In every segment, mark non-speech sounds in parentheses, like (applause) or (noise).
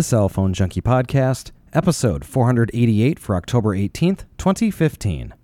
the Cell Phone Junkie Podcast, episode 488 for October 18th, 2015.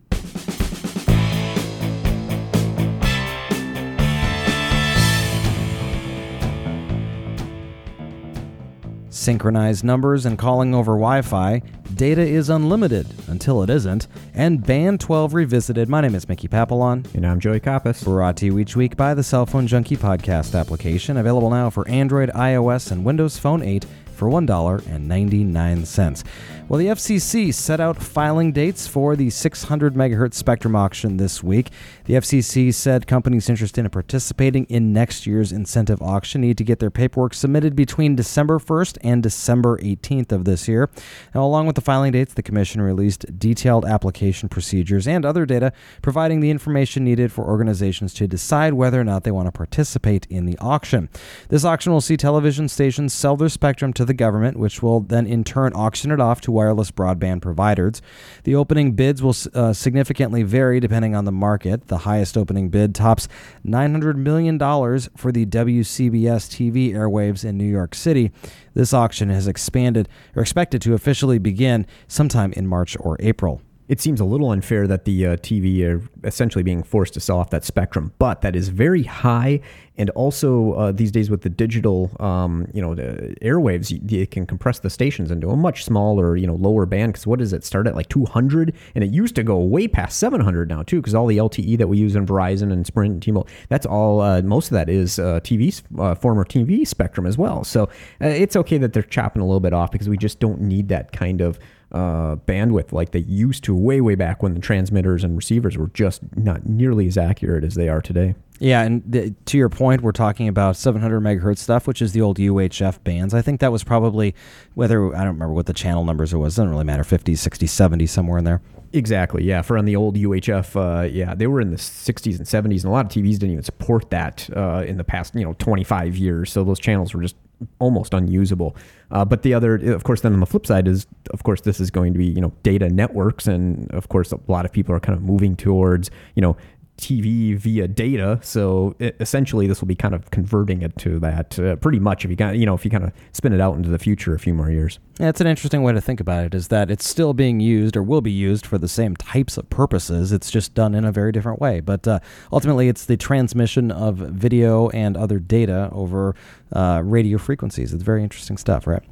Synchronized numbers and calling over Wi Fi. Data is unlimited until it isn't. And Band 12 Revisited. My name is Mickey Papillon. And I'm Joey Kappas. Brought to you each week by the Cell Phone Junkie podcast application, available now for Android, iOS, and Windows Phone 8 for $1.99. Well, the FCC set out filing dates for the 600 megahertz spectrum auction this week. The FCC said companies interested in participating in next year's incentive auction need to get their paperwork submitted between December 1st and December 18th of this year. Now, along with the filing dates, the Commission released detailed application procedures and other data providing the information needed for organizations to decide whether or not they want to participate in the auction. This auction will see television stations sell their spectrum to the government, which will then in turn auction it off to wireless broadband providers. The opening bids will uh, significantly vary depending on the market. The highest opening bid tops $900 million for the WCBS TV airwaves in New York City. This auction has expanded or expected to officially begin sometime in March or April it seems a little unfair that the uh, TV are essentially being forced to sell off that spectrum, but that is very high. And also uh, these days with the digital, um, you know, the airwaves, you, can compress the stations into a much smaller, you know, lower band. Because what does it start at like 200, and it used to go way past 700 now too. Because all the LTE that we use in Verizon and Sprint and T-Mobile, that's all. Uh, most of that is uh, TV, uh, former TV spectrum as well. So uh, it's okay that they're chopping a little bit off because we just don't need that kind of uh, bandwidth like they used to way, way back when the transmitters and receivers were just not nearly as accurate as they are today. Yeah, and the, to your point, we're talking about 700 megahertz stuff, which is the old UHF bands. I think that was probably whether I don't remember what the channel numbers it was. It doesn't really matter. 50, 60, 70, somewhere in there. Exactly. Yeah. For on the old UHF, uh, yeah, they were in the 60s and 70s, and a lot of TVs didn't even support that uh, in the past, you know, 25 years. So those channels were just almost unusable. Uh, but the other, of course, then on the flip side is, of course, this is going to be, you know, data networks, and of course, a lot of people are kind of moving towards, you know, TV via data. So it, essentially, this will be kind of converting it to that uh, pretty much. If you kind, you know, if you kind of spin it out into the future a few more years. Yeah, it's an interesting way to think about it. Is that it's still being used or will be used for the same types of purposes. It's just done in a very different way. But uh, ultimately, it's the transmission of video and other data over uh, radio frequencies. It's very interesting stuff, right?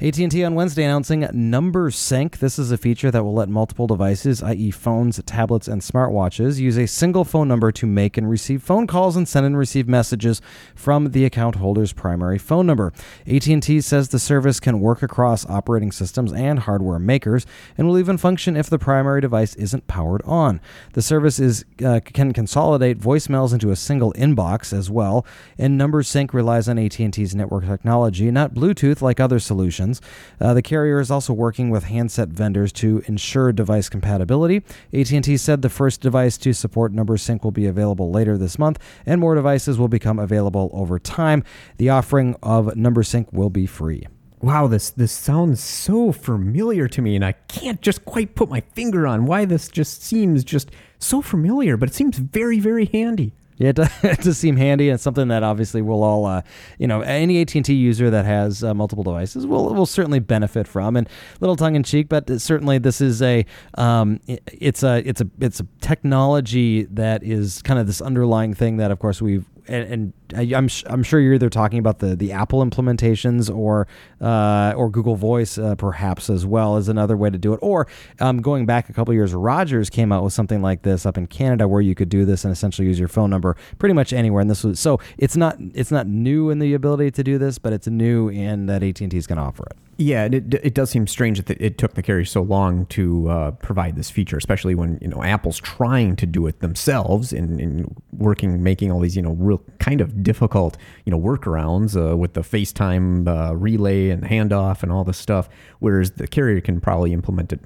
AT&T on Wednesday announcing Number Sync. This is a feature that will let multiple devices, i.e., phones, tablets, and smartwatches, use a single phone number to make and receive phone calls and send and receive messages from the account holder's primary phone number. AT&T says the service can work across operating systems and hardware makers and will even function if the primary device isn't powered on. The service is uh, can consolidate voicemails into a single inbox as well, and Number Sync relies on AT&T's network technology, not Bluetooth like other solutions. Uh, the carrier is also working with handset vendors to ensure device compatibility. AT&T said the first device to support Number Sync will be available later this month, and more devices will become available over time. The offering of Number Sync will be free. Wow, this this sounds so familiar to me, and I can't just quite put my finger on why this just seems just so familiar, but it seems very, very handy. Yeah, it (laughs) does, it does seem handy, and something that obviously we'll all, uh, you know, any AT and T user that has uh, multiple devices will will certainly benefit from. And little tongue in cheek, but certainly this is a, um, it's a it's a it's a technology that is kind of this underlying thing that, of course, we've and, and I'm I'm sure you're either talking about the, the Apple implementations or uh, or Google Voice uh, perhaps as well as another way to do it. Or um, going back a couple years, Rogers came out with something like this up in Canada where you could do this and essentially use your phone number pretty much anywhere. And this was so it's not it's not new in the ability to do this, but it's new in that AT and T is going to offer it. Yeah, and it, it does seem strange that it took the carrier so long to uh, provide this feature, especially when you know Apple's trying to do it themselves and, working, making all these you know real kind of difficult you know workarounds uh, with the FaceTime uh, relay and handoff and all this stuff, whereas the carrier can probably implement it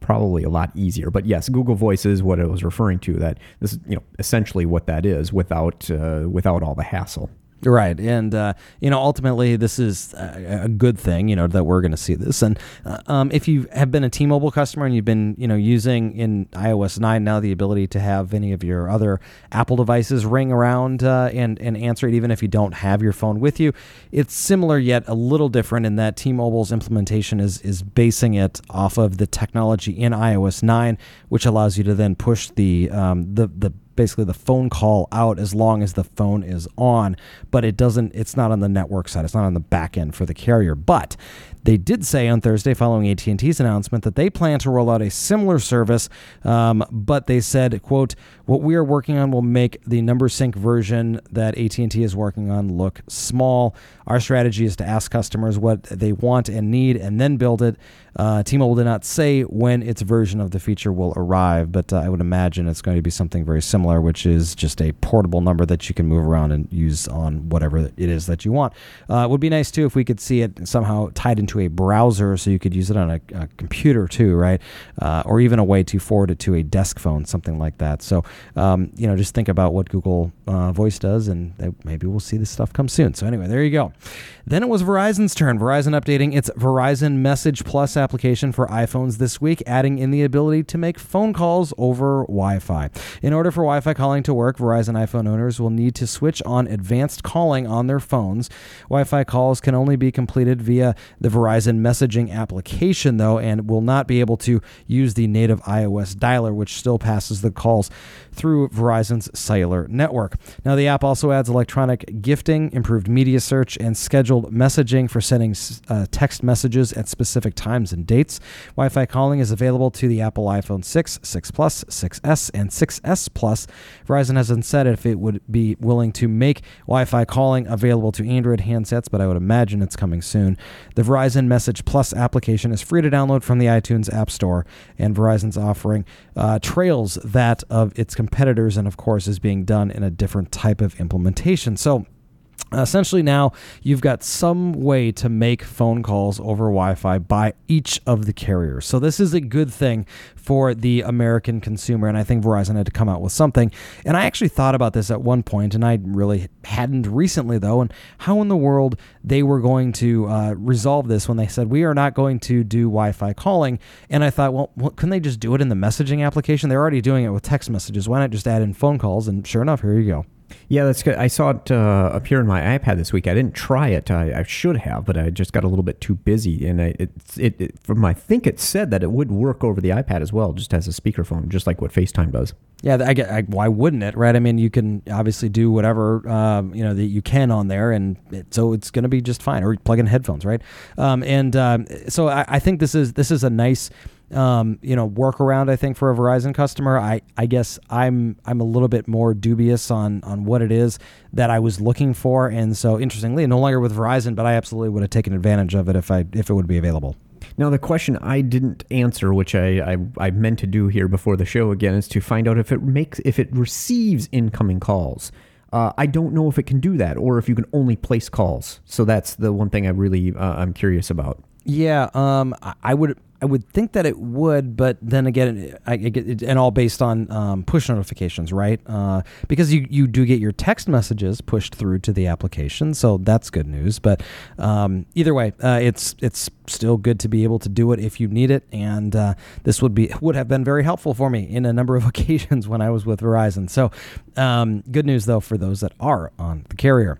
probably a lot easier. But yes, Google Voice is what I was referring to. That this is you know essentially what that is without uh, without all the hassle. Right, and uh, you know, ultimately, this is a, a, good thing. You know that we're going to see this, and uh, um, if you have been a T-Mobile customer and you've been, you know, using in iOS nine now the ability to have any of your other Apple devices ring around uh, and and answer it, even if you don't have your phone with you, it's similar yet a little different in that T-Mobile's implementation is is basing it off of the technology in iOS nine, which allows you to then push the um, the the basically the phone call out as long as the phone is on, but it doesn't. It's not on the network side. It's not on the back end for the carrier. But they did say on Thursday, following AT&T's announcement, that they plan to roll out a similar service. Um, but they said, "quote What we are working on will make the number sync version that AT&T is working on look small. Our strategy is to ask customers what they want and need, and then build it." Uh, T-Mobile did not say when its version of the feature will arrive, but uh, I would imagine it's going to be something very similar, which is just a portable number that you can move around and use on whatever it is that you want. Uh, it would be nice too if we could see it somehow tied into a browser, so you could use it on a, a computer too, right? Uh, or even a way to forward it to a desk phone, something like that. So, um, you know, just think about what Google uh, Voice does, and maybe we'll see this stuff come soon. So anyway, there you go. Then it was Verizon's turn. Verizon updating its Verizon Message Plus application for iPhones this week, adding in the ability to make phone calls over Wi Fi. In order for Wi Fi calling to work, Verizon iPhone owners will need to switch on advanced calling on their phones. Wi Fi calls can only be completed via the Verizon messaging application, though, and will not be able to use the native iOS dialer, which still passes the calls through Verizon's cellular network. Now, the app also adds electronic gifting, improved media search, and scheduled messaging for sending uh, text messages at specific times and dates. Wi Fi calling is available to the Apple iPhone 6, 6 Plus, 6S, and 6S Plus. Verizon hasn't said if it would be willing to make Wi Fi calling available to Android handsets, but I would imagine it's coming soon. The Verizon Message Plus application is free to download from the iTunes App Store, and Verizon's offering uh, trails that of its competitors, and of course, is being done in a different type of implementation. So, essentially now you've got some way to make phone calls over wi-fi by each of the carriers. So this is a good thing for the american consumer and i think verizon had to come out with something. And i actually thought about this at one point and i really hadn't recently though and how in the world they were going to uh, resolve this when they said we are not going to do wi-fi calling. And i thought well, well couldn't they just do it in the messaging application? They're already doing it with text messages. Why not just add in phone calls? And sure enough here you go yeah, that's good. I saw it uh, appear in my iPad this week. I didn't try it. I, I, should have, but I just got a little bit too busy. And I, it, it, it, from I think it said that it would work over the iPad as well, just as a speakerphone, just like what FaceTime does. Yeah, I get. I, why wouldn't it? Right? I mean, you can obviously do whatever um, you know that you can on there, and it, so it's going to be just fine. Or plug in headphones, right? Um, and um, so I, I think this is this is a nice um, you know, workaround. I think for a Verizon customer, I, I guess I'm I'm a little bit more dubious on on what it is that I was looking for, and so interestingly, no longer with Verizon, but I absolutely would have taken advantage of it if I if it would be available. Now, the question I didn't answer, which I, I, I meant to do here before the show again, is to find out if it makes if it receives incoming calls. Uh, I don't know if it can do that, or if you can only place calls. So that's the one thing I really uh, I'm curious about. Yeah, um, I would I would think that it would, but then again, I, get and all based on um, push notifications, right? Uh, because you, you do get your text messages pushed through to the application, so that's good news. But um, either way, uh, it's it's still good to be able to do it if you need it, and uh, this would be would have been very helpful for me in a number of (laughs) occasions when I was with Verizon. So um, good news though for those that are on the carrier.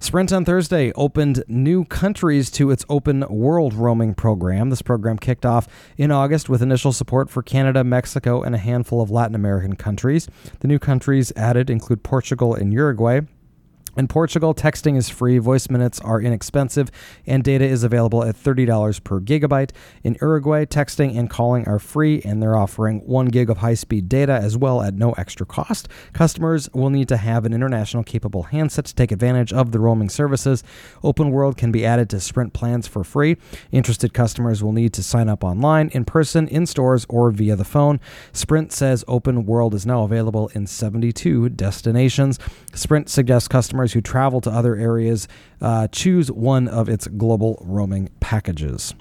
Sprint on Thursday opened new countries to its open world roaming program. This program kicked off in August with initial support for Canada, Mexico, and a handful of Latin American countries. The new countries added include Portugal and Uruguay. In Portugal, texting is free, voice minutes are inexpensive, and data is available at $30 per gigabyte. In Uruguay, texting and calling are free, and they're offering 1 gig of high speed data as well at no extra cost. Customers will need to have an international capable handset to take advantage of the roaming services. Open World can be added to Sprint plans for free. Interested customers will need to sign up online, in person, in stores, or via the phone. Sprint says Open World is now available in 72 destinations. Sprint suggests customers who travel to other areas uh, choose one of its global roaming packages.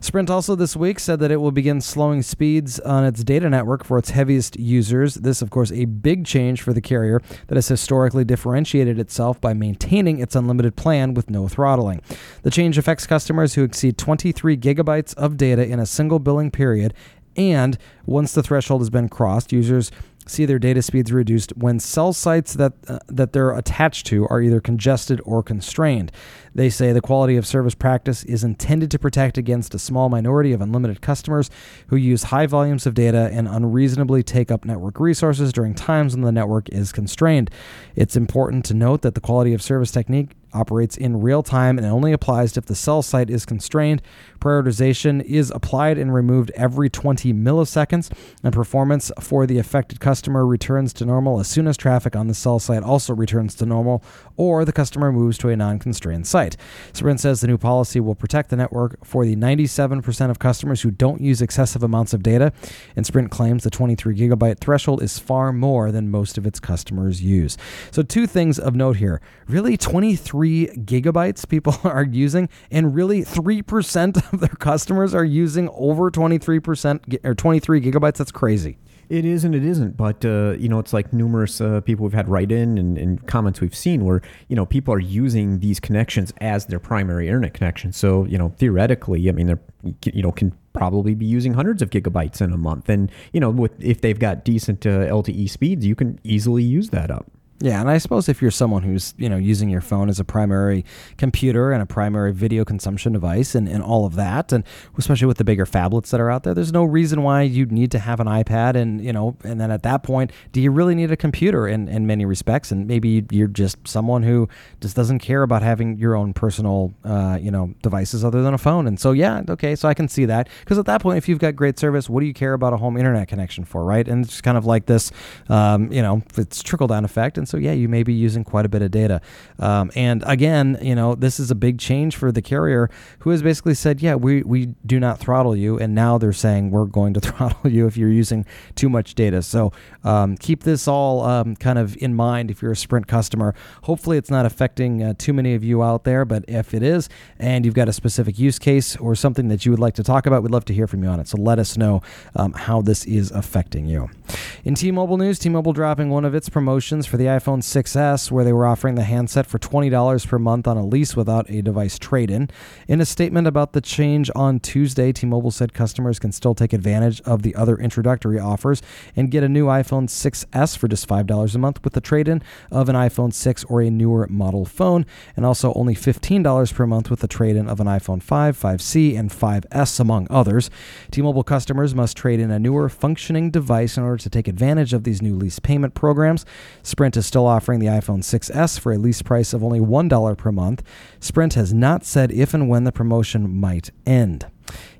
Sprint also this week said that it will begin slowing speeds on its data network for its heaviest users. This, of course, a big change for the carrier that has historically differentiated itself by maintaining its unlimited plan with no throttling. The change affects customers who exceed 23 gigabytes of data in a single billing period. And once the threshold has been crossed, users see their data speeds reduced when cell sites that uh, that they're attached to are either congested or constrained. They say the quality of service practice is intended to protect against a small minority of unlimited customers who use high volumes of data and unreasonably take up network resources during times when the network is constrained. It's important to note that the quality of service technique operates in real time and only applies if the cell site is constrained. Prioritization is applied and removed every 20 milliseconds, and performance for the affected customer returns to normal as soon as traffic on the cell site also returns to normal or the customer moves to a non constrained site. Sprint says the new policy will protect the network for the 97% of customers who don't use excessive amounts of data, and Sprint claims the 23 gigabyte threshold is far more than most of its customers use. So, two things of note here really, 23 gigabytes people (laughs) are using, and really 3% of their customers are using over 23% or 23 gigabytes. That's crazy. It is and it isn't, but uh, you know, it's like numerous uh, people we've had write in and, and, comments we've seen where you know people are using these connections as their primary internet connection. So you know, theoretically, I mean, they're you know can probably be using hundreds of gigabytes in a month, and you know, with if they've got decent uh, LTE speeds, you can easily use that up. Yeah, and I suppose if you're someone who's you know using your phone as a primary computer and a primary video consumption device and, and all of that, and especially with the bigger phablets that are out there, there's no reason why you'd need to have an iPad and you know and then at that point, do you really need a computer in, in many respects? And maybe you're just someone who just doesn't care about having your own personal uh, you know devices other than a phone. And so yeah, okay, so I can see that because at that point, if you've got great service, what do you care about a home internet connection for, right? And it's kind of like this, um, you know, it's trickle down effect. And so, yeah, you may be using quite a bit of data. Um, and again, you know, this is a big change for the carrier who has basically said, yeah, we, we do not throttle you. And now they're saying we're going to (laughs) throttle you if you're using too much data. So um, keep this all um, kind of in mind if you're a Sprint customer. Hopefully, it's not affecting uh, too many of you out there. But if it is, and you've got a specific use case or something that you would like to talk about, we'd love to hear from you on it. So let us know um, how this is affecting you. In T Mobile news, T Mobile dropping one of its promotions for the iPhone 6S, where they were offering the handset for $20 per month on a lease without a device trade in. In a statement about the change on Tuesday, T Mobile said customers can still take advantage of the other introductory offers and get a new iPhone 6S for just $5 a month with the trade in of an iPhone 6 or a newer model phone, and also only $15 per month with the trade in of an iPhone 5, 5C, and 5S, among others. T Mobile customers must trade in a newer functioning device in order to take advantage of these new lease payment programs. Sprint is still offering the iPhone 6S for a lease price of only $1 per month. Sprint has not said if and when the promotion might end.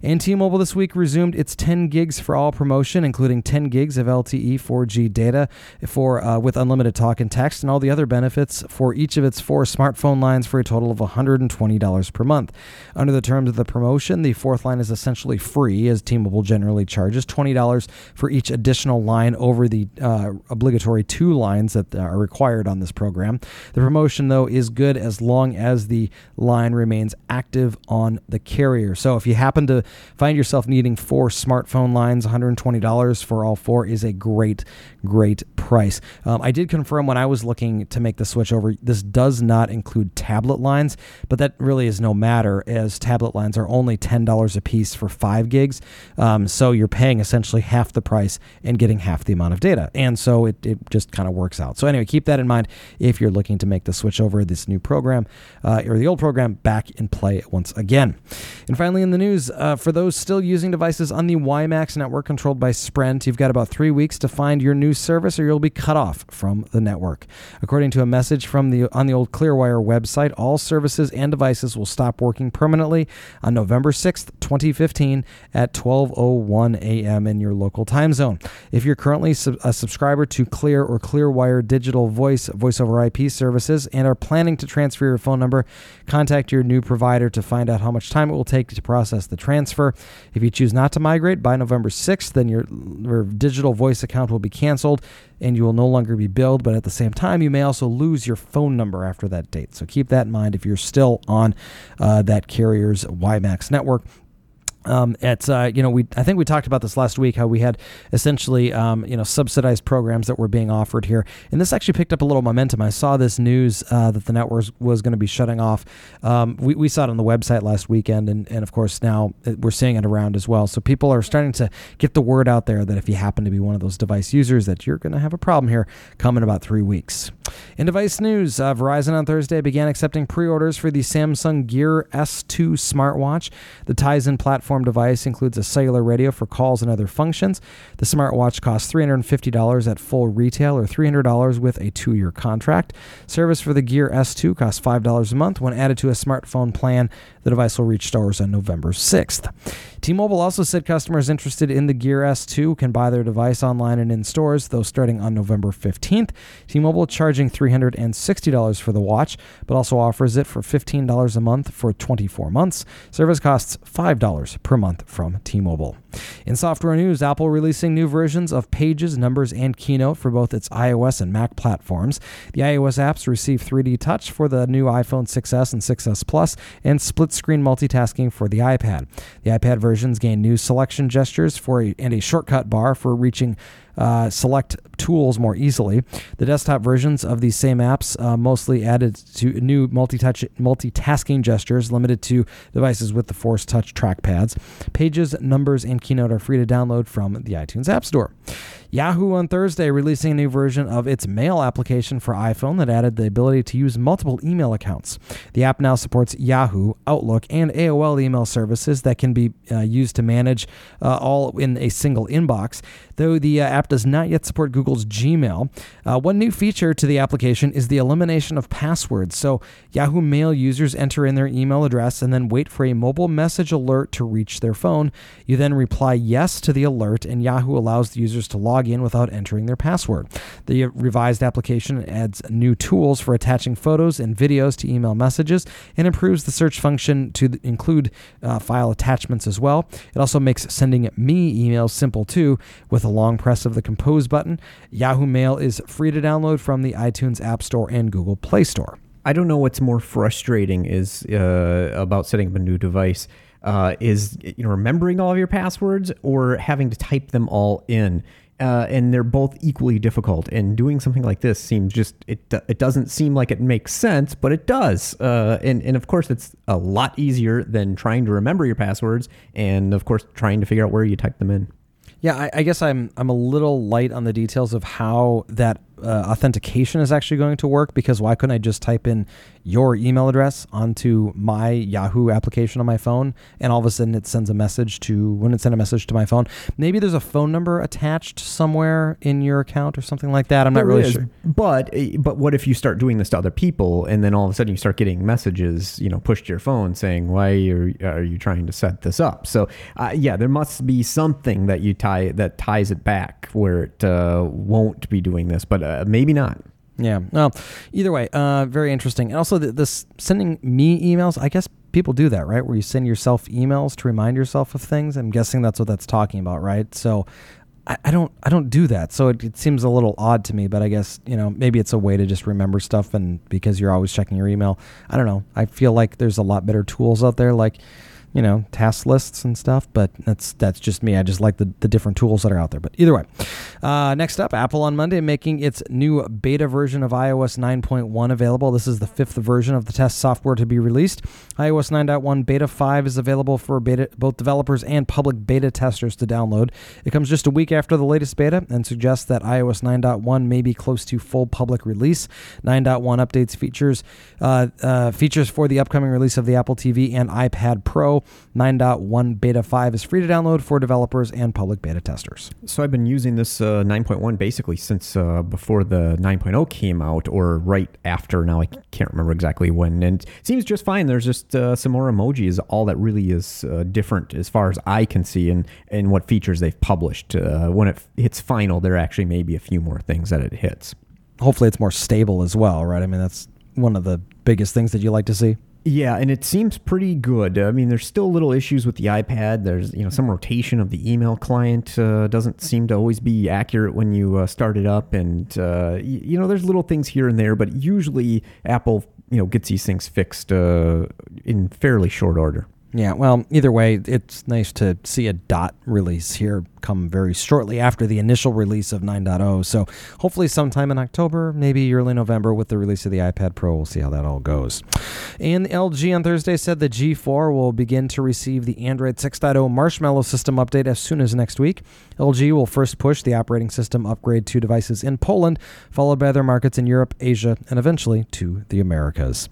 And T-Mobile this week resumed its 10 gigs for all promotion, including 10 gigs of LTE 4G data for uh, with unlimited talk and text, and all the other benefits for each of its four smartphone lines for a total of $120 per month. Under the terms of the promotion, the fourth line is essentially free, as T-Mobile generally charges $20 for each additional line over the uh, obligatory two lines that are required on this program. The promotion, though, is good as long as the line remains active on the carrier. So if you happen to find yourself needing four smartphone lines, $120 for all four is a great, great price. Um, I did confirm when I was looking to make the switch over, this does not include tablet lines, but that really is no matter as tablet lines are only $10 a piece for five gigs. Um, so you're paying essentially half the price and getting half the amount of data. And so it, it just kind of works out. So anyway, keep that in mind if you're looking to make the switch over this new program uh, or the old program back in play once again. And finally, in the news, uh, for those still using devices on the WiMAX network controlled by Sprint, you've got about three weeks to find your new service or you'll be cut off from the network. According to a message from the on the old Clearwire website, all services and devices will stop working permanently on November 6th, 2015 at 12:01 a.m. in your local time zone. If you're currently a subscriber to Clear or Clearwire digital voice voice over IP services and are planning to transfer your phone number, contact your new provider to find out how much time it will take to process the transfer. If you choose not to migrate by November 6th, then your, your digital voice account will be canceled and you will no longer be billed. But at the same time, you may also lose your phone number after that date. So keep that in mind if you're still on uh, that carrier's WiMAX network. Um, it's uh, you know we I think we talked about this last week how we had essentially um, you know subsidized programs that were being offered here. And this actually picked up a little momentum. I saw this news uh, that the network was going to be shutting off. Um, we, we saw it on the website last weekend and, and of course now we're seeing it around as well. So people are starting to get the word out there that if you happen to be one of those device users that you're going to have a problem here come in about three weeks in device news uh, Verizon on Thursday began accepting pre-orders for the Samsung Gear S2 smartwatch the Tizen platform platform device includes a cellular radio for calls and other functions. The smartwatch costs $350 at full retail or $300 with a two year contract. Service for the Gear S2 costs $5 a month. When added to a smartphone plan, the device will reach stores on November 6th. T Mobile also said customers interested in the Gear S2 can buy their device online and in stores, though starting on November 15th. T Mobile charging $360 for the watch, but also offers it for $15 a month for 24 months. Service costs $5 per month from T Mobile. In software news, Apple releasing new versions of Pages, Numbers, and Keynote for both its iOS and Mac platforms. The iOS apps receive 3D Touch for the new iPhone 6s and 6s Plus, and split screen multitasking for the iPad. The iPad versions gain new selection gestures for a, and a shortcut bar for reaching uh, select tools more easily. The desktop versions of these same apps uh, mostly added to new multi-touch multitasking gestures limited to devices with the Force Touch trackpads. Pages, numbers, and Keynote are free to download from the iTunes App Store. Yahoo on Thursday releasing a new version of its mail application for iPhone that added the ability to use multiple email accounts. The app now supports Yahoo, Outlook, and AOL email services that can be uh, used to manage uh, all in a single inbox. Though the uh, app does not yet support Google's Gmail, uh, one new feature to the application is the elimination of passwords. So Yahoo Mail users enter in their email address and then wait for a mobile message alert to reach their phone. You then reply yes to the alert, and Yahoo allows the users to log in without entering their password. The revised application adds new tools for attaching photos and videos to email messages and improves the search function to include uh, file attachments as well. It also makes sending me emails simple too with a long press of the compose button. Yahoo Mail is free to download from the iTunes App Store and Google Play Store. I don't know what's more frustrating is uh, about setting up a new device. Uh, is you know remembering all of your passwords or having to type them all in uh, and they're both equally difficult. And doing something like this seems just it it doesn't seem like it makes sense, but it does. Uh, and and of course, it's a lot easier than trying to remember your passwords, and of course, trying to figure out where you type them in. Yeah, I, I guess I'm I'm a little light on the details of how that uh, authentication is actually going to work because why couldn't I just type in your email address onto my Yahoo application on my phone and all of a sudden it sends a message to when it sends a message to my phone. Maybe there's a phone number attached somewhere in your account or something like that. I'm there not really is, sure. But eh, but what if you start doing this to other people and then all of a sudden you start getting messages, you know, pushed to your phone saying why are, are you trying to set this up? So uh, yeah, there must be something that you tie that ties it back where it uh, won't be doing this, but uh, maybe not. Yeah. Well, either way, uh, very interesting. And also, this sending me emails. I guess people do that, right? Where you send yourself emails to remind yourself of things. I'm guessing that's what that's talking about, right? So, I, I don't, I don't do that. So it, it, seems a little odd to me. But I guess you know, maybe it's a way to just remember stuff, and because you're always checking your email. I don't know. I feel like there's a lot better tools out there, like you know, task lists and stuff. But that's that's just me. I just like the, the different tools that are out there. But either way, uh, next up, Apple on Monday making its new beta version of iOS 9.1 available. This is the fifth version of the test software to be released. iOS 9.1 Beta 5 is available for beta, both developers and public beta testers to download. It comes just a week after the latest beta and suggests that iOS 9.1 may be close to full public release. 9.1 updates features uh, uh, features for the upcoming release of the Apple TV and iPad Pro. 9.1 Beta 5 is free to download for developers and public beta testers. So I've been using this uh, 9.1 basically since uh, before the 9.0 came out, or right after. Now I can't remember exactly when, and it seems just fine. There's just uh, some more emojis. All that really is uh, different as far as I can see, and and what features they've published. Uh, when it hits final, there actually may be a few more things that it hits. Hopefully, it's more stable as well, right? I mean, that's one of the biggest things that you like to see. Yeah, and it seems pretty good. I mean, there's still little issues with the iPad. There's you know some rotation of the email client uh, doesn't seem to always be accurate when you uh, start it up, and uh, you know there's little things here and there, but usually Apple you know gets these things fixed uh, in fairly short order. Yeah, well, either way, it's nice to see a dot release here come very shortly after the initial release of 9.0. So hopefully, sometime in October, maybe early November, with the release of the iPad Pro, we'll see how that all goes. And LG on Thursday said the G4 will begin to receive the Android 6.0 Marshmallow system update as soon as next week. LG will first push the operating system upgrade to devices in Poland, followed by other markets in Europe, Asia, and eventually to the Americas.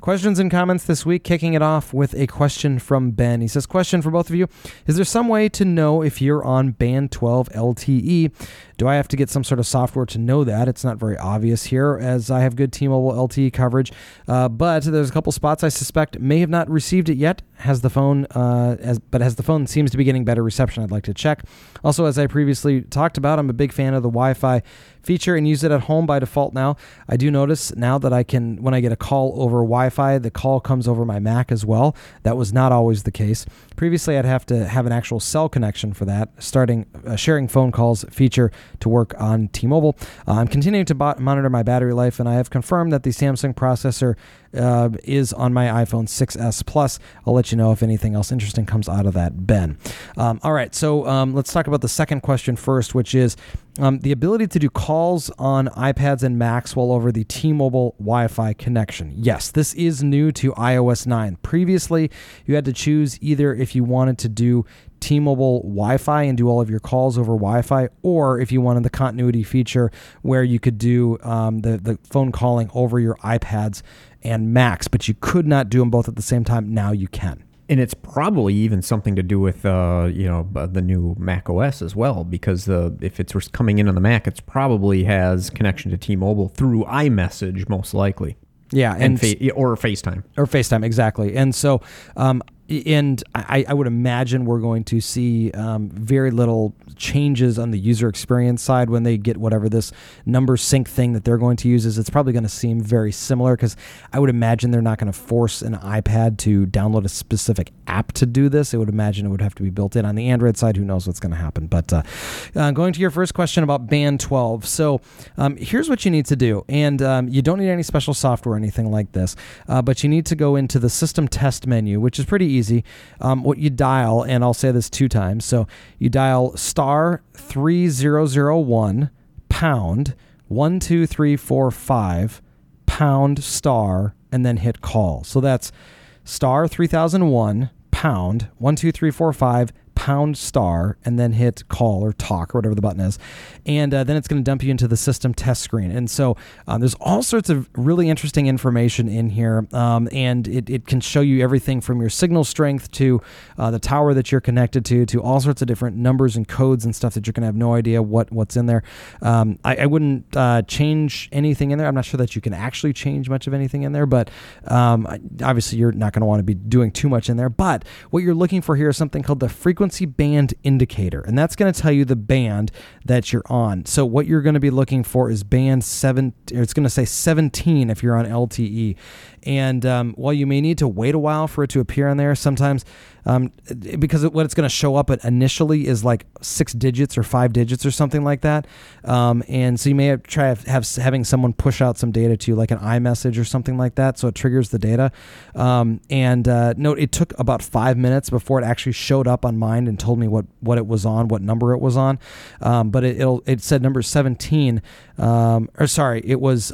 Questions and comments this week, kicking it off with a question from Ben. He says, Question for both of you Is there some way to know if you're on band 12 LTE? Do I have to get some sort of software to know that? It's not very obvious here, as I have good T Mobile LTE coverage. Uh, but there's a couple spots I suspect may have not received it yet. Has the phone, uh, as, but as the phone seems to be getting better reception, I'd like to check. Also, as I previously talked about, I'm a big fan of the Wi Fi feature and use it at home by default now. I do notice now that I can, when I get a call over Wi Fi, the call comes over my Mac as well. That was not always the case. Previously, I'd have to have an actual cell connection for that, starting uh, sharing phone calls feature to work on T Mobile. Uh, I'm continuing to bo- monitor my battery life, and I have confirmed that the Samsung processor uh, is on my iPhone 6s Plus. I'll let you know if anything else interesting comes out of that, Ben. Um, all right, so um, let's talk about the second question first, which is um, the ability to do calls on iPads and Macs while over the T-Mobile Wi-Fi connection. Yes, this is new to iOS 9. Previously, you had to choose either if you wanted to do T-Mobile Wi-Fi and do all of your calls over Wi-Fi, or if you wanted the continuity feature where you could do um, the the phone calling over your iPads and Macs, but you could not do them both at the same time. Now you can. And it's probably even something to do with uh, you know the new Mac OS as well, because the if it's coming in on the Mac, it probably has connection to T-Mobile through iMessage, most likely. Yeah, and, and fa- or FaceTime or FaceTime exactly. And so um, and I, I, would imagine we're going to see um, very little changes on the user experience side when they get whatever this number sync thing that they're going to use is. It's probably going to seem very similar because I would imagine they're not going to force an iPad to download a specific app to do this. I would imagine it would have to be built in on the Android side. Who knows what's going to happen? But uh, uh, going to your first question about Band 12. So um, here's what you need to do, and um, you don't need any special software or anything like this, uh, but you need to go into the system test menu, which is pretty easy. Um, what you dial, and I'll say this two times. So you dial star 3001 pound 12345 pound star and then hit call. So that's star 3001 pound 12345 pound star and then hit call or talk or whatever the button is. And uh, then it's going to dump you into the system test screen. And so um, there's all sorts of really interesting information in here. Um, and it, it can show you everything from your signal strength to uh, the tower that you're connected to, to all sorts of different numbers and codes and stuff that you're going to have no idea what, what's in there. Um, I, I, wouldn't uh, change anything in there. I'm not sure that you can actually change much of anything in there, but um, obviously you're not going to want to be doing too much in there. But what you're looking for here is something called the frequency frequency band indicator, and that's going to tell you the band that you're on. So what you're going to be looking for is band seven. it's going to say 17 if you're on LTE. And um, while you may need to wait a while for it to appear on there, sometimes um, because what it's going to show up at initially is like six digits or five digits or something like that. Um, and so you may have try have, have, having someone push out some data to you, like an iMessage or something like that, so it triggers the data. Um, and uh, note it took about five minutes before it actually showed up on mine and told me what what it was on, what number it was on. Um, but it it said number seventeen, um, or sorry, it was.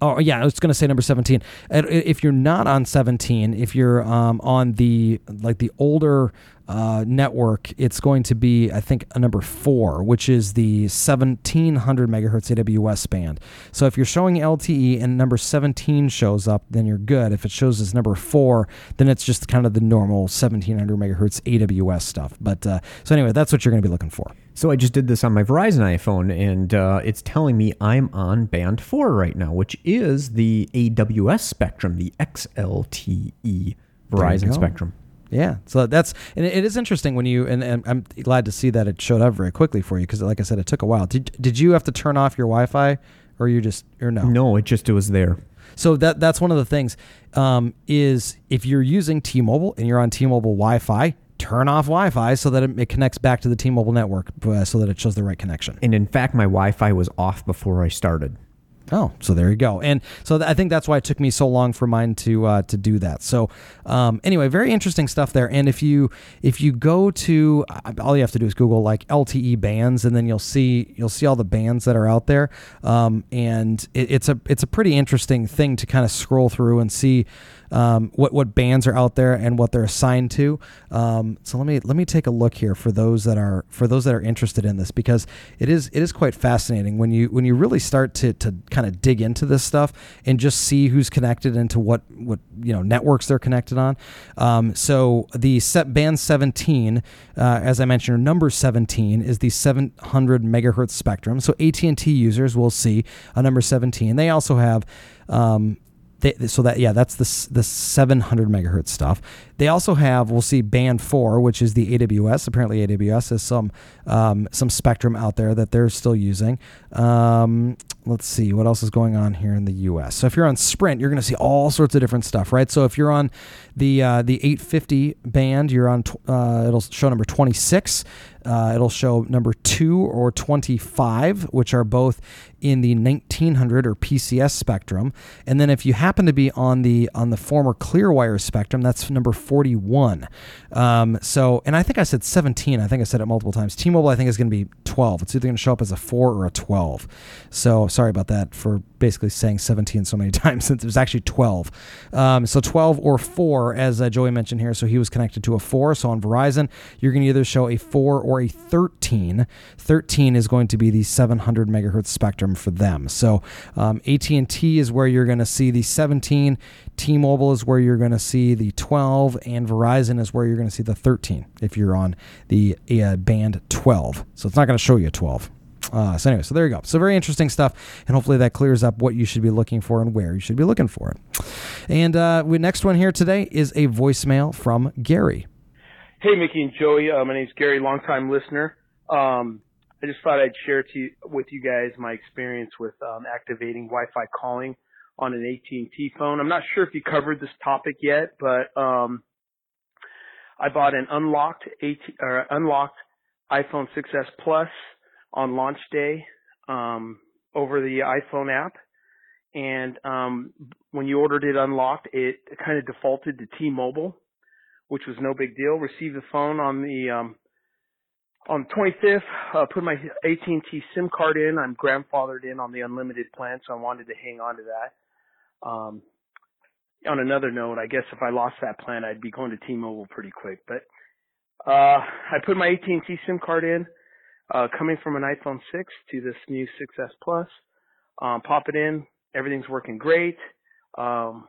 Oh yeah, I was going to say number seventeen. If you're not on seventeen, if you're um, on the like the older uh, network, it's going to be, I think, a number four, which is the 1700 megahertz AWS band. So if you're showing LTE and number 17 shows up, then you're good. If it shows as number four, then it's just kind of the normal 1700 megahertz AWS stuff. But uh, so anyway, that's what you're going to be looking for. So I just did this on my Verizon iPhone, and uh, it's telling me I'm on band four right now, which is the AWS spectrum, the XLTE Verizon spectrum. Yeah, so that's and it is interesting when you and, and I'm glad to see that it showed up very quickly for you because, like I said, it took a while. Did did you have to turn off your Wi-Fi, or you just or no? No, it just it was there. So that that's one of the things um, is if you're using T-Mobile and you're on T-Mobile Wi-Fi, turn off Wi-Fi so that it, it connects back to the T-Mobile network, uh, so that it shows the right connection. And in fact, my Wi-Fi was off before I started. Oh, so there you go. And so th- I think that's why it took me so long for mine to uh, to do that. So um, anyway, very interesting stuff there. And if you if you go to all you have to do is Google like LTE bands, and then you'll see you'll see all the bands that are out there. Um, and it, it's a it's a pretty interesting thing to kind of scroll through and see um, what what bands are out there and what they're assigned to. Um, so let me let me take a look here for those that are for those that are interested in this because it is it is quite fascinating when you when you really start to to kind of dig into this stuff and just see who's connected into what what you know networks they're connected on. Um, so the set band 17, uh, as I mentioned, number 17 is the 700 megahertz spectrum. So AT&T users will see a number 17. They also have um, they, so that yeah, that's the the 700 megahertz stuff. They also have we'll see band four, which is the AWS. Apparently, AWS has some um, some spectrum out there that they're still using. Um, let's see what else is going on here in the U.S. So if you're on Sprint, you're going to see all sorts of different stuff, right? So if you're on the uh, the 850 band, you're on uh, it'll show number 26. Uh, it'll show number two or 25, which are both in the 1900 or PCS spectrum. And then if you happen to be on the on the former Clearwire spectrum, that's number 41. Um, so, and I think I said 17. I think I said it multiple times. T-Mobile, I think is going to be 12. It's either going to show up as a four or a 12. So sorry about that for basically saying 17 so many (laughs) times since it was actually 12. Um, so 12 or four, as uh, Joey mentioned here. So he was connected to a four. So on Verizon, you're going to either show a four or a 13. 13 is going to be the 700 megahertz spectrum for them. So um, AT&T is where you're going to see the 17. T-Mobile is where you're going to see the 12, and Verizon is where you're going to see the 13 if you're on the uh, band 12. So it's not going to show you 12. Uh, so anyway, so there you go. So very interesting stuff, and hopefully that clears up what you should be looking for and where you should be looking for it. And uh, we next one here today is a voicemail from Gary. Hey, Mickey and Joey. Uh, my name's Gary, longtime listener. Um, I just thought I'd share to, with you guys my experience with um, activating Wi-Fi calling on an AT&T phone. I'm not sure if you covered this topic yet, but um, I bought an unlocked AT, or unlocked iPhone 6s Plus on launch day um, over the iPhone app. And um, when you ordered it unlocked, it kind of defaulted to T-Mobile, which was no big deal. Received the phone on the um, on the 25th. Uh, put my AT&T SIM card in. I'm grandfathered in on the unlimited plan, so I wanted to hang on to that. Um, on another note, I guess if I lost that plan, I'd be going to T-Mobile pretty quick. But uh, I put my AT&T SIM card in uh, coming from an iPhone 6 to this new 6S Plus. Um, pop it in, everything's working great. Um,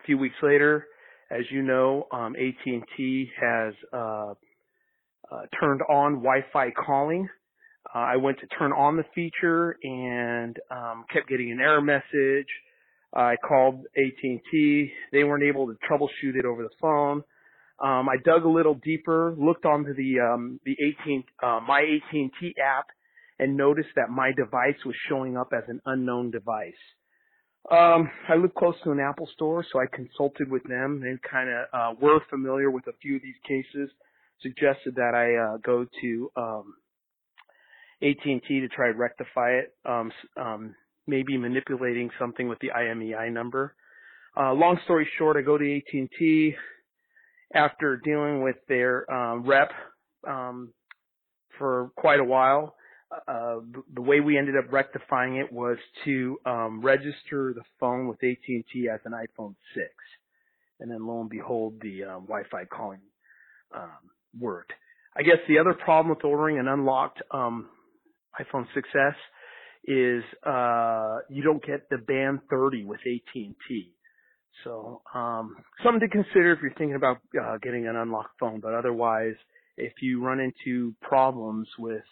a few weeks later, as you know, um, AT&T has uh, uh, turned on Wi-Fi calling. Uh, I went to turn on the feature and um, kept getting an error message. I called AT&T. They weren't able to troubleshoot it over the phone. Um, I dug a little deeper, looked onto the um, the 18 uh, my AT&T app, and noticed that my device was showing up as an unknown device. Um, I live close to an Apple store, so I consulted with them. They kind of uh, were familiar with a few of these cases. Suggested that I uh, go to um, AT&T to try to rectify it. Um, um, maybe manipulating something with the IMEI number. Uh, long story short, I go to AT&T after dealing with their um, rep um, for quite a while. Uh, the way we ended up rectifying it was to um, register the phone with AT&T as an iPhone 6, and then lo and behold, the um, Wi-Fi calling um, worked. I guess the other problem with ordering an unlocked um, iPhone 6s is uh, you don't get the band 30 with AT&T. So um, something to consider if you're thinking about uh, getting an unlocked phone. But otherwise, if you run into problems with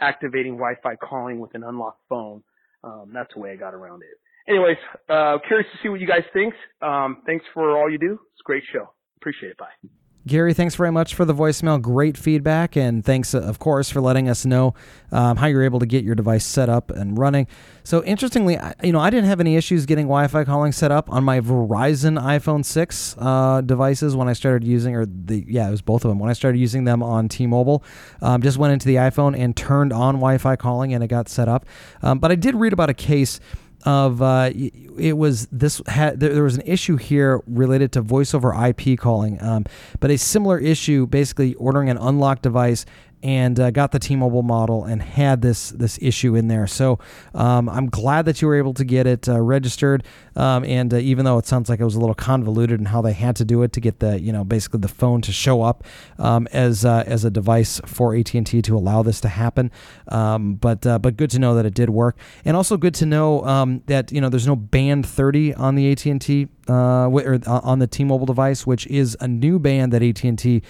activating Wi-Fi calling with an unlocked phone, um, that's the way I got around it. Anyways, uh, curious to see what you guys think. Um, thanks for all you do. It's a great show. Appreciate it. Bye. Gary, thanks very much for the voicemail. Great feedback, and thanks, uh, of course, for letting us know um, how you're able to get your device set up and running. So, interestingly, I, you know, I didn't have any issues getting Wi-Fi calling set up on my Verizon iPhone six uh, devices when I started using, or the yeah, it was both of them when I started using them on T-Mobile. Um, just went into the iPhone and turned on Wi-Fi calling, and it got set up. Um, but I did read about a case of uh, it was this had there, was an issue here related to voice over IP calling, um, but a similar issue basically ordering an unlocked device and uh, got the T-Mobile model and had this this issue in there. So um, I'm glad that you were able to get it uh, registered. Um, and uh, even though it sounds like it was a little convoluted and how they had to do it to get the you know basically the phone to show up um, as uh, as a device for AT&T to allow this to happen. Um, but uh, but good to know that it did work, and also good to know um, that you know there's no band 30 on the AT&T uh, or on the T-Mobile device, which is a new band that AT&T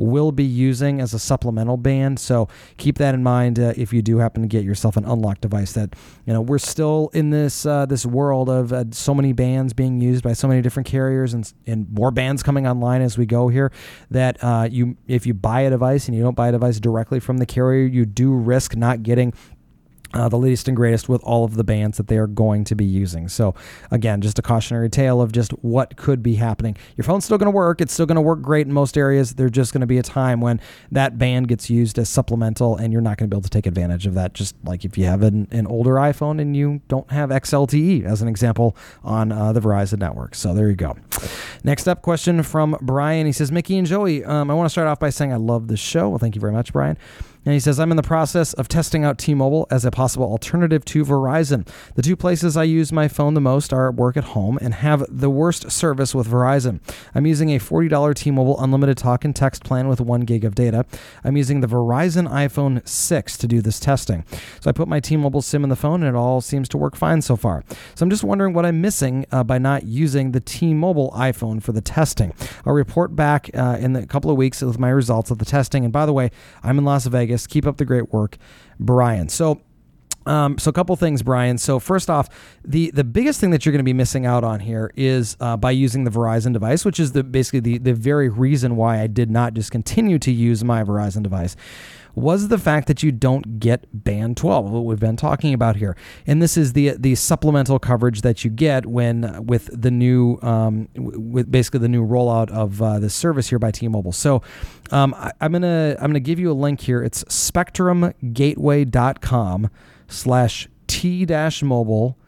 will be using as a supplemental band. So keep that in mind uh, if you do happen to get yourself an unlocked device. That you know we're still in this uh, this world of uh, so many bands being used by so many different carriers and and more bands coming online as we go here. That uh, you if you buy a device and you don't buy a device directly from the carrier, you do risk not getting uh, the latest and greatest with all of the bands that they are going to be using. So, again, just a cautionary tale of just what could be happening. Your phone's still going to work. It's still going to work great in most areas. There's just going to be a time when that band gets used as supplemental, and you're not going to be able to take advantage of that. Just like if you have an, an older iPhone and you don't have XLTE, as an example, on uh, the Verizon network. So, there you go. Next up, question from Brian. He says, Mickey and Joey, um, I want to start off by saying I love this show. Well, thank you very much, Brian. And he says, I'm in the process of testing out T Mobile as a possible alternative to Verizon. The two places I use my phone the most are at work at home and have the worst service with Verizon. I'm using a $40 T Mobile unlimited talk and text plan with 1 gig of data. I'm using the Verizon iPhone 6 to do this testing. So I put my T Mobile SIM in the phone and it all seems to work fine so far. So I'm just wondering what I'm missing uh, by not using the T Mobile iPhone for the testing. I'll report back uh, in a couple of weeks with my results of the testing. And by the way, I'm in Las Vegas. Vegas. Keep up the great work, Brian. So, um, so a couple things, Brian. So first off, the the biggest thing that you're going to be missing out on here is uh, by using the Verizon device, which is the basically the the very reason why I did not just continue to use my Verizon device was the fact that you don't get band 12 what we've been talking about here. And this is the the supplemental coverage that you get when with the new um, with basically the new rollout of uh, this service here by T-Mobile. So um, I, am gonna I'm gonna give you a link here. It's spectrumgateway.com slash t dash mobile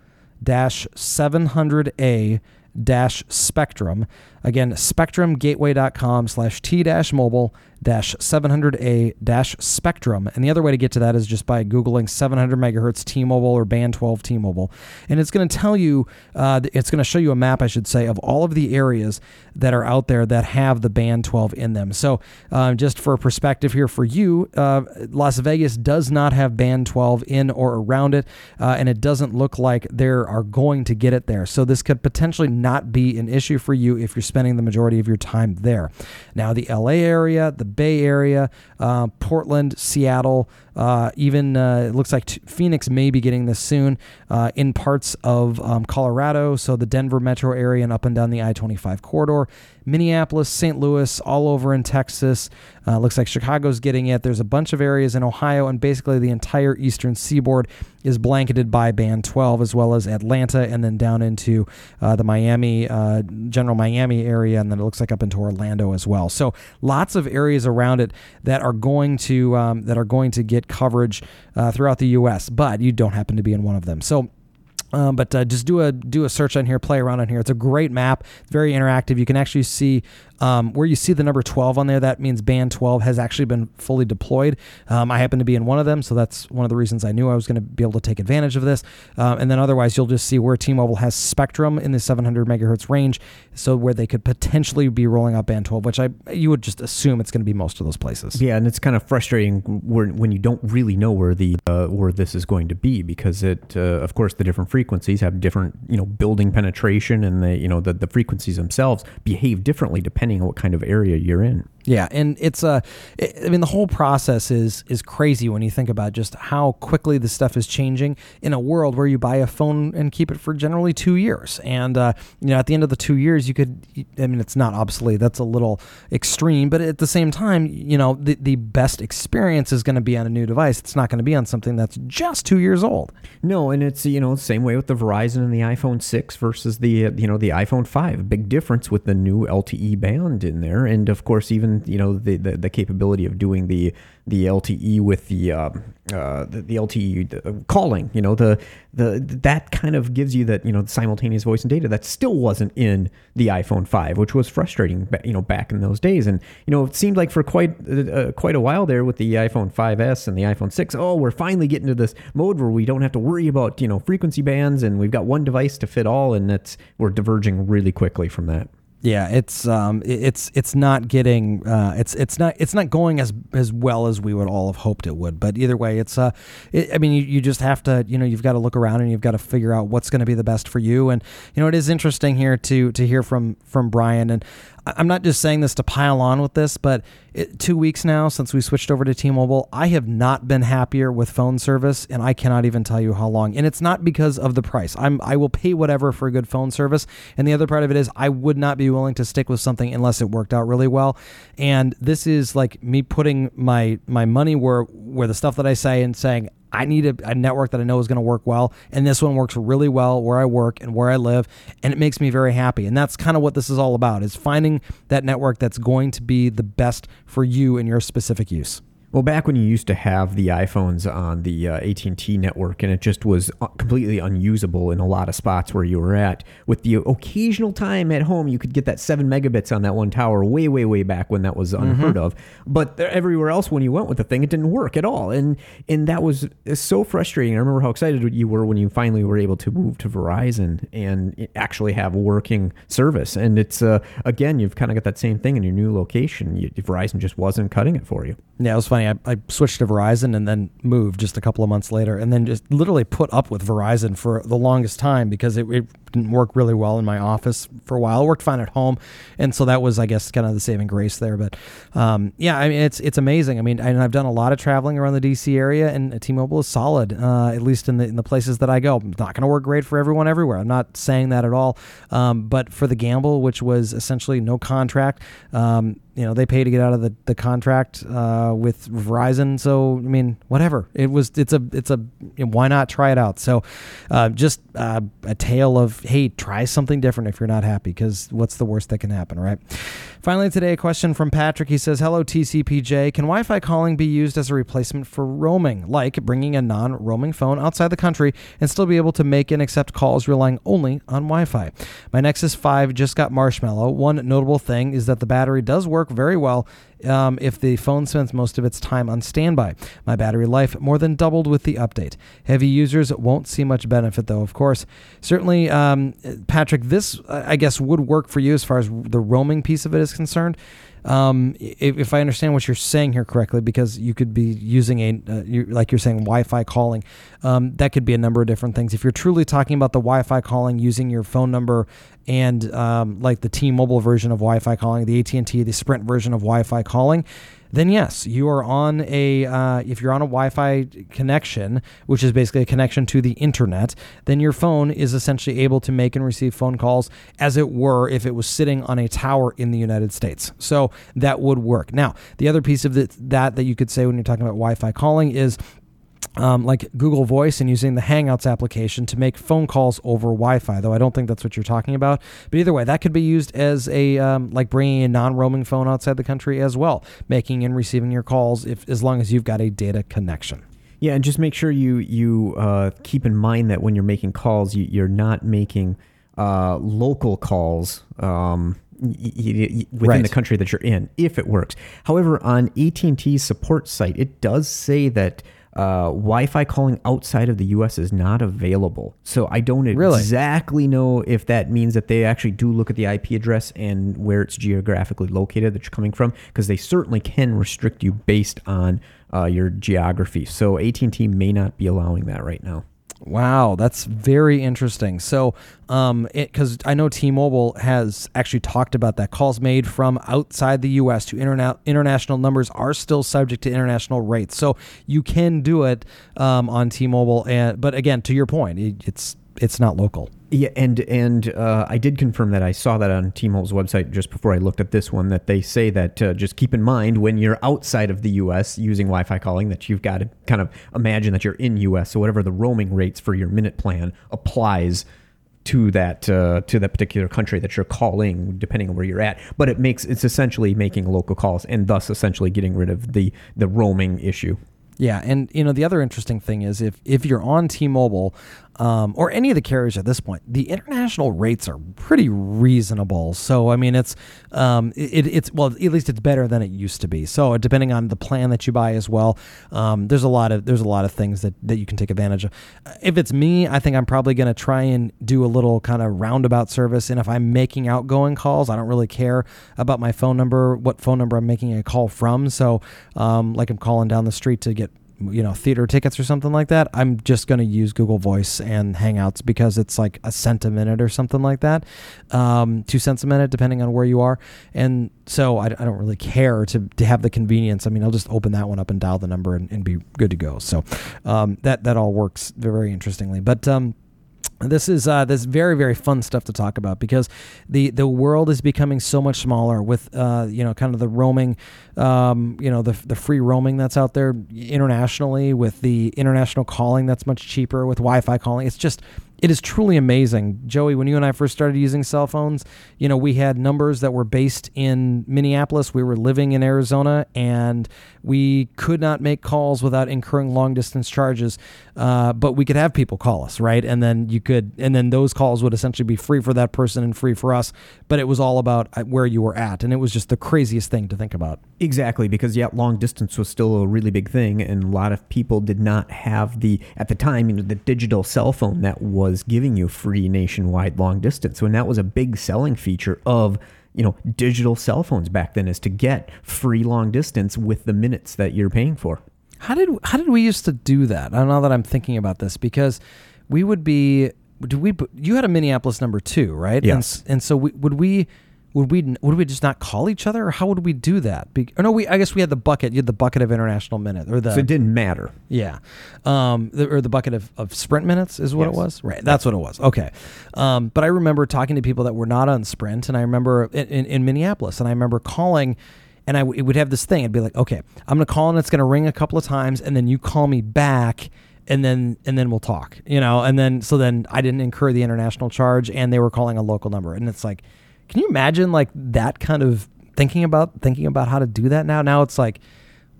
dash 700a dash spectrum again spectrumgateway.com slash t dash mobile 700A Spectrum. And the other way to get to that is just by Googling 700 megahertz T Mobile or Band 12 T Mobile. And it's going to tell you, uh, it's going to show you a map, I should say, of all of the areas that are out there that have the Band 12 in them. So, um, just for perspective here for you, uh, Las Vegas does not have Band 12 in or around it, uh, and it doesn't look like there are going to get it there. So, this could potentially not be an issue for you if you're spending the majority of your time there. Now, the LA area, the Bay Area, uh, Portland, Seattle, uh, even uh, it looks like t- Phoenix may be getting this soon uh, in parts of um, Colorado, so the Denver metro area and up and down the I 25 corridor. Minneapolis, St. Louis, all over in Texas. Uh, looks like Chicago's getting it. There's a bunch of areas in Ohio, and basically the entire eastern seaboard is blanketed by Band 12, as well as Atlanta, and then down into uh, the Miami, uh, general Miami area, and then it looks like up into Orlando as well. So lots of areas around it that are going to um, that are going to get get coverage uh, throughout the U.S., but you don't happen to be in one of them. So um, but uh, just do a do a search on here, play around on here. It's a great map, very interactive. You can actually see um, where you see the number 12 on there, that means band 12 has actually been fully deployed. Um, I happen to be in one of them, so that's one of the reasons I knew I was going to be able to take advantage of this. Um, and then otherwise, you'll just see where T-Mobile has spectrum in the 700 megahertz range, so where they could potentially be rolling out band 12, which I you would just assume it's going to be most of those places. Yeah, and it's kind of frustrating when you don't really know where the uh, where this is going to be because it, uh, of course, the different frequencies have different you know building penetration, and the you know the, the frequencies themselves behave differently depending on what kind of area you're in. Yeah, and it's a. I mean, the whole process is is crazy when you think about just how quickly this stuff is changing in a world where you buy a phone and keep it for generally two years, and uh, you know, at the end of the two years, you could. I mean, it's not obsolete. That's a little extreme, but at the same time, you know, the the best experience is going to be on a new device. It's not going to be on something that's just two years old. No, and it's you know same way with the Verizon and the iPhone six versus the uh, you know the iPhone five. Big difference with the new LTE band in there, and of course even you know the, the, the capability of doing the the LTE with the uh, uh, the, the, LTE calling. You know the the that kind of gives you that you know simultaneous voice and data that still wasn't in the iPhone 5, which was frustrating. You know back in those days, and you know it seemed like for quite uh, uh quite a while there with the iPhone 5s and the iPhone 6, oh we're finally getting to this mode where we don't have to worry about you know frequency bands and we've got one device to fit all, and that's we're diverging really quickly from that. Yeah, it's um, it's it's not getting uh, it's it's not it's not going as as well as we would all have hoped it would. But either way, it's uh, it, I mean, you, you just have to you know you've got to look around and you've got to figure out what's going to be the best for you. And you know, it is interesting here to to hear from from Brian. And I'm not just saying this to pile on with this, but it, two weeks now since we switched over to T-Mobile, I have not been happier with phone service, and I cannot even tell you how long. And it's not because of the price. I'm I will pay whatever for a good phone service. And the other part of it is I would not be willing to stick with something unless it worked out really well. And this is like me putting my my money where where the stuff that I say and saying I need a, a network that I know is going to work well. And this one works really well where I work and where I live. And it makes me very happy. And that's kind of what this is all about is finding that network that's going to be the best for you and your specific use. Well, back when you used to have the iPhones on the uh, AT&T network, and it just was uh, completely unusable in a lot of spots where you were at. With the occasional time at home, you could get that seven megabits on that one tower, way, way, way back when that was unheard mm-hmm. of. But everywhere else, when you went with the thing, it didn't work at all, and and that was so frustrating. I remember how excited you were when you finally were able to move to Verizon and actually have working service. And it's uh, again, you've kind of got that same thing in your new location. You, Verizon just wasn't cutting it for you. Yeah, it was funny funny. I, I, switched to Verizon and then moved just a couple of months later, and then just literally put up with Verizon for the longest time because it, it didn't work really well in my office for a while. It worked fine at home, and so that was, I guess, kind of the saving grace there. But um, yeah, I mean, it's it's amazing. I mean, I, have done a lot of traveling around the DC area, and T-Mobile is solid, uh, at least in the in the places that I go. It's not going to work great for everyone everywhere. I'm not saying that at all. Um, but for the gamble, which was essentially no contract. Um, you know they pay to get out of the, the contract uh, with Verizon. So I mean, whatever. It was. It's a. It's a. You know, why not try it out? So, uh, just uh, a tale of hey, try something different if you're not happy. Because what's the worst that can happen, right? Finally, today a question from Patrick. He says, "Hello TCPJ. Can Wi-Fi calling be used as a replacement for roaming, like bringing a non-roaming phone outside the country and still be able to make and accept calls relying only on Wi-Fi? My Nexus 5 just got Marshmallow. One notable thing is that the battery does work." work very well um, if the phone spends most of its time on standby. My battery life more than doubled with the update. Heavy users won't see much benefit, though, of course. Certainly, um, Patrick, this, I guess, would work for you as far as the roaming piece of it is concerned um, if, if, I understand what you're saying here correctly, because you could be using a, uh, you, like you're saying, Wi-Fi calling. Um, that could be a number of different things. If you're truly talking about the Wi-Fi calling using your phone number and um, like the T-Mobile version of Wi-Fi calling, the AT&T, the Sprint version of Wi-Fi calling, then yes, you are on a uh, if you're on a Wi-Fi connection, which is basically a connection to the internet, then your phone is essentially able to make and receive phone calls as it were if it was sitting on a tower in the United States. So that would work. Now, the other piece of the, that that you could say when you're talking about Wi-Fi calling is um, like Google Voice and using the Hangouts application to make phone calls over Wi-Fi. Though I don't think that's what you're talking about. But either way, that could be used as a um, like bringing a non-roaming phone outside the country as well, making and receiving your calls if as long as you've got a data connection. Yeah, and just make sure you you uh, keep in mind that when you're making calls, you, are not making uh, local calls. Um, within right. the country that you're in, if it works. However, on AT&T's support site, it does say that uh, Wi-Fi calling outside of the U.S. is not available. So I don't really? exactly know if that means that they actually do look at the IP address and where it's geographically located that you're coming from, because they certainly can restrict you based on uh, your geography. So AT&T may not be allowing that right now. Wow, that's very interesting. So, um, because I know T-Mobile has actually talked about that calls made from outside the U.S. to interna- international numbers are still subject to international rates. So you can do it um, on T-Mobile, and but again, to your point, it, it's it's not local. Yeah, and and uh, I did confirm that I saw that on T-Mobile's website just before I looked at this one that they say that uh, just keep in mind when you're outside of the U.S. using Wi-Fi calling that you've got to kind of imagine that you're in U.S. So whatever the roaming rates for your minute plan applies to that uh, to that particular country that you're calling, depending on where you're at. But it makes it's essentially making local calls and thus essentially getting rid of the the roaming issue. Yeah, and you know the other interesting thing is if if you're on T-Mobile, um, or any of the carriers at this point, the international rates are pretty reasonable. So I mean, it's um, it, it's well, at least it's better than it used to be. So depending on the plan that you buy as well, um, there's a lot of there's a lot of things that that you can take advantage of. If it's me, I think I'm probably going to try and do a little kind of roundabout service. And if I'm making outgoing calls, I don't really care about my phone number, what phone number I'm making a call from. So um, like I'm calling down the street to get you know theater tickets or something like that i'm just going to use google voice and hangouts because it's like a cent a minute or something like that. Um, two cents a minute depending on where you are. And so I, I, don't really care to, to have the convenience. I mean i'll just open that one up and dial the number and, and be good to go. So um, that that all works very interestingly. But um, this is uh, this very very fun stuff to talk about because the the world is becoming so much smaller with uh, you know kind of the roaming um, you know the the free roaming that's out there internationally with the international calling that's much cheaper with Wi-Fi calling. It's just it is truly amazing. Joey, when you and I first started using cell phones, you know, we had numbers that were based in Minneapolis. We were living in Arizona and we could not make calls without incurring long distance charges. Uh, but we could have people call us, right? And then you could, and then those calls would essentially be free for that person and free for us. But it was all about uh, where you were at. And it was just the craziest thing to think about. Exactly, because yeah, long distance was still a really big thing, and a lot of people did not have the at the time, you know, the digital cell phone that was giving you free nationwide long distance. So, and that was a big selling feature of you know digital cell phones back then is to get free long distance with the minutes that you're paying for. How did how did we used to do that? I don't know that I'm thinking about this because we would be. Do we? You had a Minneapolis number two, right? Yes. And, and so we, would we? Would we would we just not call each other, or how would we do that? Be, or no, we I guess we had the bucket. You had the bucket of international minute, or the so it didn't matter. Yeah, um, the, or the bucket of, of Sprint minutes is what Yes. it was. Right, that's what it was. Okay, um, but I remember talking to people that were not on Sprint, and I remember in, in, in Minneapolis, and I remember calling. And I w- it would have this thing. I'd be like, okay, I'm gonna call and it's gonna ring a couple of times, and then you call me back, and then and then we'll talk, you know. And then so then I didn't incur the international charge, and they were calling a local number, and it's like, can you imagine like that kind of thinking about thinking about how to do that now? Now it's like,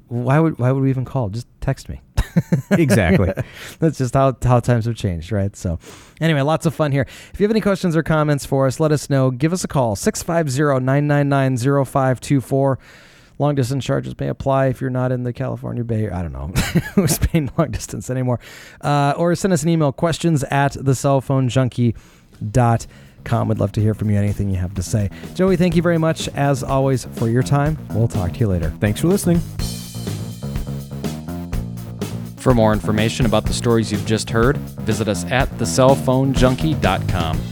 why would why would we even call? Just text me. (laughs) Exactly. That's just how, how times have changed, right? So, anyway, lots of fun here. If you have any questions or comments for us, let us know. Give us a call 650 999 0524. Long distance charges may apply if you're not in the California Bay. I don't know (laughs) who's paying long distance anymore. Uh, or send us an email questions at the cellphonejunkie.com. We'd love to hear from you, anything you have to say. Joey, thank you very much, as always, for your time. We'll talk to you later. Thanks for listening. For more information about the stories you've just heard, visit us at thecellphonejunkie.com.